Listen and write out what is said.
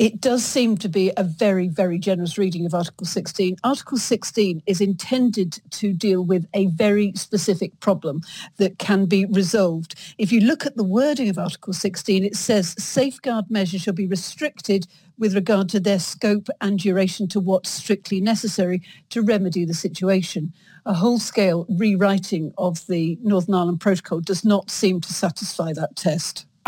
It does seem to be a very, very generous reading of Article 16. Article 16 is intended to deal with a very specific problem that can be resolved. If you look at the wording of Article 16, it says safeguard measures shall be restricted with regard to their scope and duration to what's strictly necessary to remedy the situation. A whole-scale rewriting of the Northern Ireland Protocol does not seem to satisfy that test.